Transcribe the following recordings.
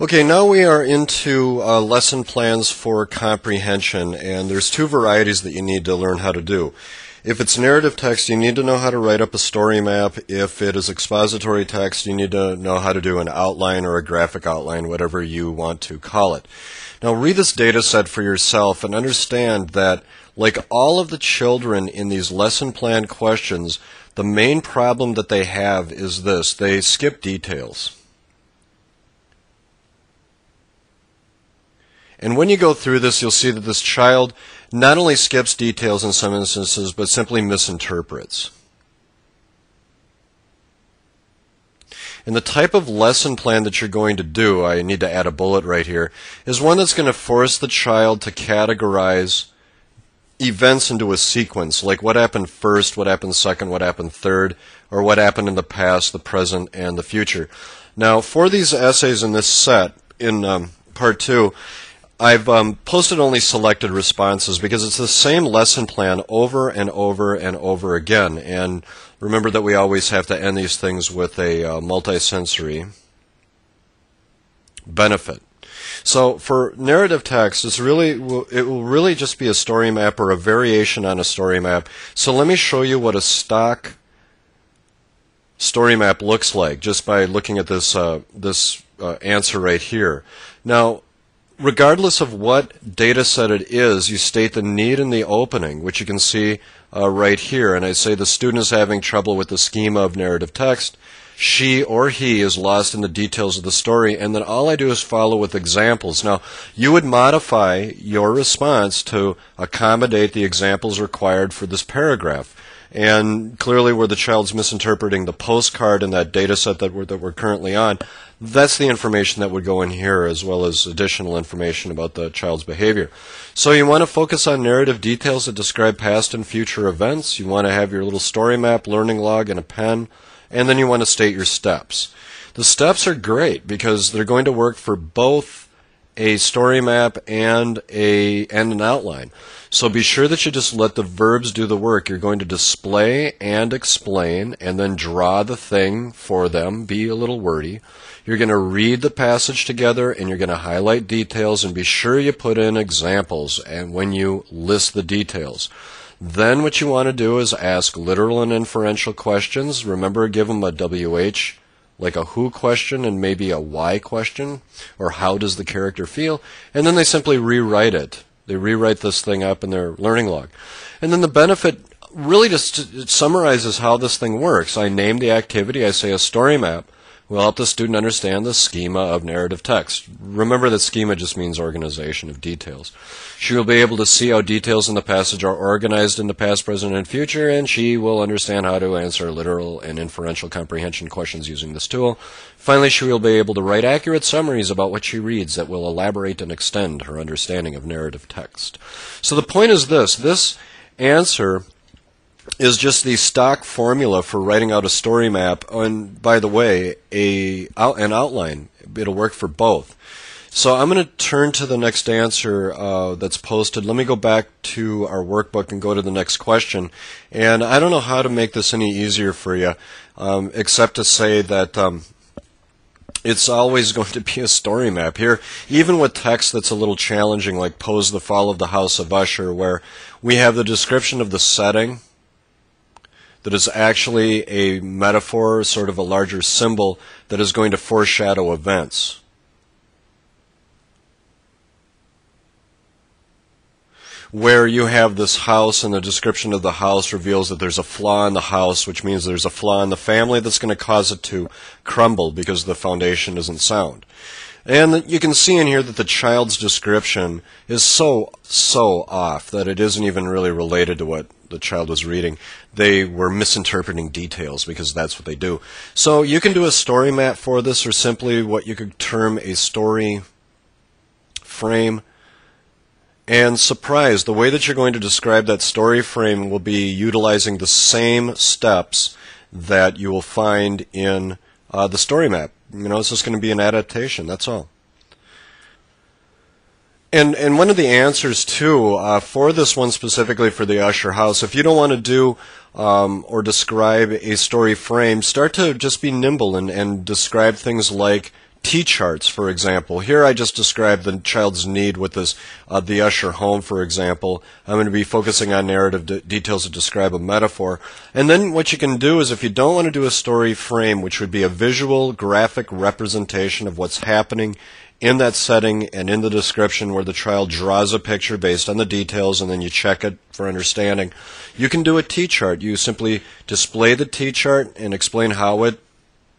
Okay, now we are into uh, lesson plans for comprehension, and there's two varieties that you need to learn how to do. If it's narrative text, you need to know how to write up a story map. If it is expository text, you need to know how to do an outline or a graphic outline, whatever you want to call it. Now, read this data set for yourself and understand that, like all of the children in these lesson plan questions, the main problem that they have is this they skip details. And when you go through this, you'll see that this child not only skips details in some instances, but simply misinterprets. And the type of lesson plan that you're going to do, I need to add a bullet right here, is one that's going to force the child to categorize events into a sequence, like what happened first, what happened second, what happened third, or what happened in the past, the present, and the future. Now, for these essays in this set, in um, part two, I've um, posted only selected responses because it's the same lesson plan over and over and over again. And remember that we always have to end these things with a uh, multisensory benefit. So for narrative text, it's really it will really just be a story map or a variation on a story map. So let me show you what a stock story map looks like just by looking at this uh, this uh, answer right here. Now regardless of what data set it is, you state the need in the opening, which you can see uh, right here. And I say the student is having trouble with the schema of narrative text. She or he is lost in the details of the story, and then all I do is follow with examples. Now, you would modify your response to accommodate the examples required for this paragraph. And clearly, where the child's misinterpreting the postcard in that data set that we're, that we're currently on, that's the information that would go in here as well as additional information about the child's behavior. So you want to focus on narrative details that describe past and future events. You want to have your little story map, learning log, and a pen, and then you want to state your steps. The steps are great because they're going to work for both a story map and a and an outline. So be sure that you just let the verbs do the work. You're going to display and explain and then draw the thing for them. Be a little wordy. You're going to read the passage together and you're going to highlight details and be sure you put in examples and when you list the details. Then what you want to do is ask literal and inferential questions. Remember, give them a WH, like a who question and maybe a why question, or how does the character feel? And then they simply rewrite it. They rewrite this thing up in their learning log. And then the benefit really just summarizes how this thing works. I name the activity, I say a story map will help the student understand the schema of narrative text. Remember that schema just means organization of details. She will be able to see how details in the passage are organized in the past, present, and future, and she will understand how to answer literal and inferential comprehension questions using this tool. Finally, she will be able to write accurate summaries about what she reads that will elaborate and extend her understanding of narrative text. So the point is this this answer is just the stock formula for writing out a story map. And by the way, a an outline. It'll work for both. So I'm going to turn to the next answer uh, that's posted. Let me go back to our workbook and go to the next question. And I don't know how to make this any easier for you, um, except to say that um, it's always going to be a story map here, even with text that's a little challenging, like "Poe's the Fall of the House of Usher," where we have the description of the setting that is actually a metaphor, sort of a larger symbol that is going to foreshadow events. Where you have this house and the description of the house reveals that there's a flaw in the house, which means there's a flaw in the family that's going to cause it to crumble because the foundation isn't sound. And you can see in here that the child's description is so, so off that it isn't even really related to what the child was reading. They were misinterpreting details because that's what they do. So you can do a story map for this or simply what you could term a story frame. And surprise, the way that you're going to describe that story frame will be utilizing the same steps that you will find in uh, the story map. You know, it's just going to be an adaptation. That's all. And and one of the answers too uh, for this one specifically for the Usher House, if you don't want to do um, or describe a story frame, start to just be nimble and, and describe things like T-charts, for example. Here I just described the child's need with this, uh, the usher home, for example. I'm going to be focusing on narrative de- details to describe a metaphor. And then what you can do is if you don't want to do a story frame, which would be a visual graphic representation of what's happening in that setting and in the description where the child draws a picture based on the details and then you check it for understanding. You can do a T-chart. You simply display the T-chart and explain how it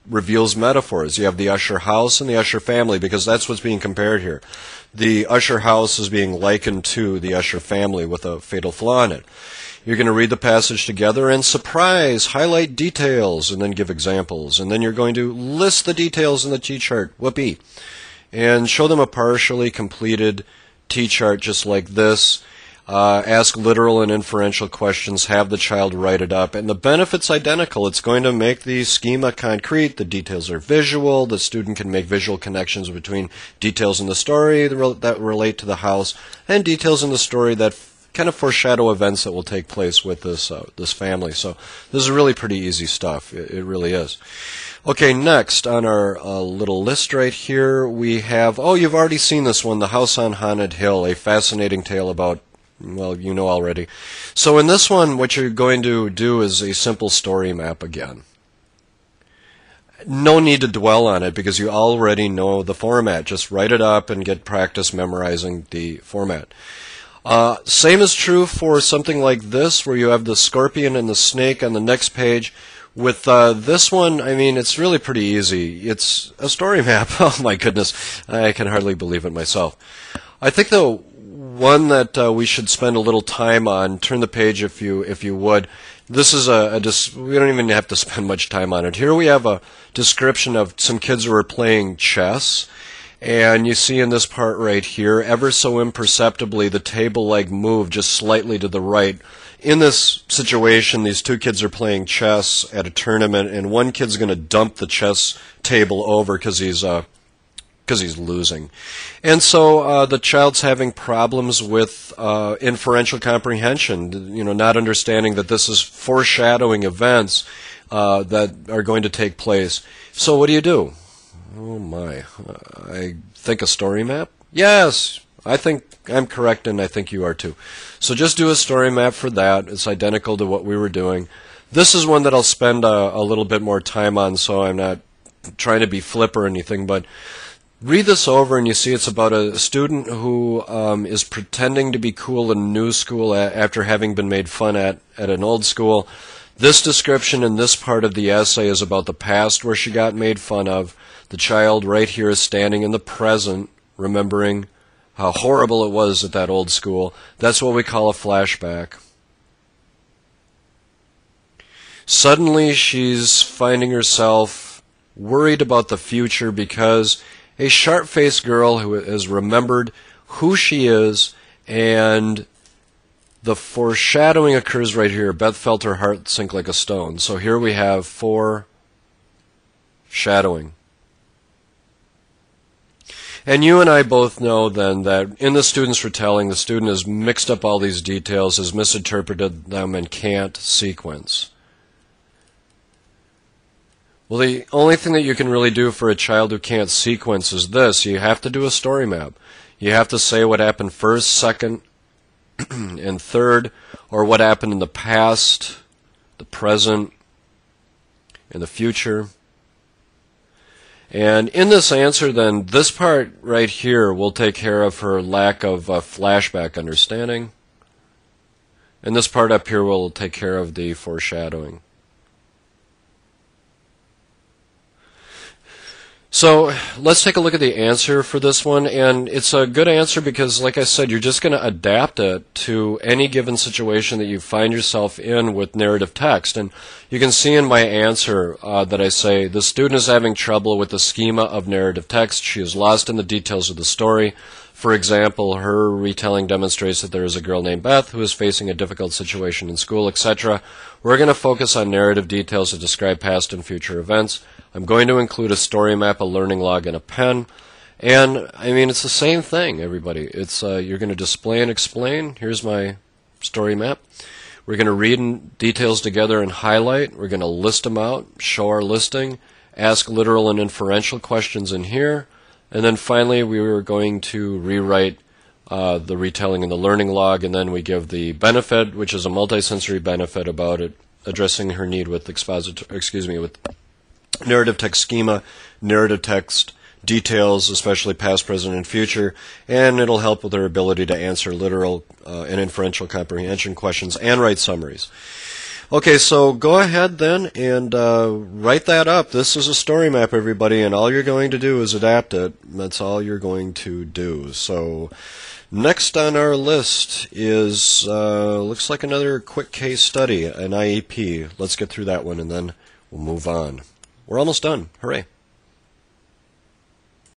reveals metaphors. You have the Usher house and the Usher family because that's what's being compared here. The Usher house is being likened to the Usher family with a fatal flaw in it. You're going to read the passage together and surprise, highlight details, and then give examples. And then you're going to list the details in the T chart. Whoopee. And show them a partially completed T chart just like this uh, ask literal and inferential questions, have the child write it up, and the benefit's identical. It's going to make the schema concrete, the details are visual, the student can make visual connections between details in the story that relate to the house and details in the story that kind of foreshadow events that will take place with this uh, this family. So this is really pretty easy stuff. It, it really is. Okay, next on our uh, little list right here, we have, oh, you've already seen this one, The House on Haunted Hill, a fascinating tale about well, you know already. So in this one, what you're going to do is a simple story map again. No need to dwell on it because you already know the format. Just write it up and get practice memorizing the format. Uh, same is true for something like this, where you have the scorpion and the snake on the next page. With uh, this one, I mean, it's really pretty easy. It's a story map. oh my goodness, I can hardly believe it myself. I think the one that uh, we should spend a little time on. Turn the page if you if you would. This is a, a dis- we don't even have to spend much time on it. Here we have a description of some kids who are playing chess. And you see in this part right here, ever so imperceptibly, the table leg moved just slightly to the right. In this situation, these two kids are playing chess at a tournament, and one kid's going to dump the chess table over because he's uh, because he's losing. And so uh, the child's having problems with uh, inferential comprehension, you know, not understanding that this is foreshadowing events uh, that are going to take place. So what do you do? Oh my, I think a story map? Yes, I think I'm correct and I think you are too. So just do a story map for that. It's identical to what we were doing. This is one that I'll spend a, a little bit more time on, so I'm not trying to be flip or anything, but read this over and you see it's about a student who um, is pretending to be cool in new school after having been made fun at at an old school. This description in this part of the essay is about the past where she got made fun of. The child right here is standing in the present, remembering how horrible it was at that old school. That's what we call a flashback. Suddenly, she's finding herself worried about the future because a sharp faced girl who has remembered who she is, and the foreshadowing occurs right here. Beth felt her heart sink like a stone. So here we have foreshadowing. And you and I both know then that in the student's retelling, the student has mixed up all these details, has misinterpreted them, and can't sequence. Well, the only thing that you can really do for a child who can't sequence is this. You have to do a story map. You have to say what happened first, second, and third, or what happened in the past, the present, and the future. And in this answer, then, this part right here will take care of her lack of uh, flashback understanding. And this part up here will take care of the foreshadowing. So let's take a look at the answer for this one. And it's a good answer because, like I said, you're just going to adapt it to any given situation that you find yourself in with narrative text. And you can see in my answer uh, that I say the student is having trouble with the schema of narrative text. She is lost in the details of the story. For example, her retelling demonstrates that there is a girl named Beth who is facing a difficult situation in school, etc. We're going to focus on narrative details that describe past and future events. I'm going to include a story map, a learning log, and a pen. And I mean, it's the same thing, everybody. It's uh, you're going to display and explain. Here's my story map. We're going to read in details together and highlight. We're going to list them out, show our listing, ask literal and inferential questions in here. And then finally, we are going to rewrite uh, the retelling and the learning log, and then we give the benefit, which is a multisensory benefit about it, addressing her need with expositor, excuse me, with narrative text schema, narrative text details, especially past, present, and future, and it'll help with their ability to answer literal uh, and inferential comprehension questions and write summaries. Okay, so go ahead then and uh, write that up. This is a story map, everybody, and all you're going to do is adapt it. That's all you're going to do. So next on our list is uh, looks like another quick case study, an IEP. Let's get through that one, and then we'll move on. We're almost done. Hooray!